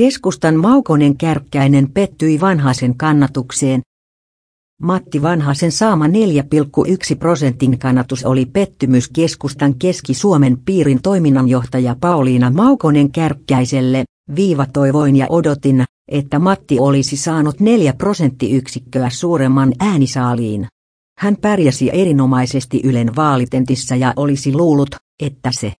Keskustan Maukonen Kärkkäinen pettyi Vanhasen kannatukseen. Matti Vanhasen saama 4,1 prosentin kannatus oli pettymys keskustan Keski-Suomen piirin toiminnanjohtaja Pauliina Maukonen Kärkkäiselle, viiva toivoin ja odotin, että Matti olisi saanut 4 prosenttiyksikköä suuremman äänisaaliin. Hän pärjäsi erinomaisesti Ylen vaalitentissä ja olisi luullut, että se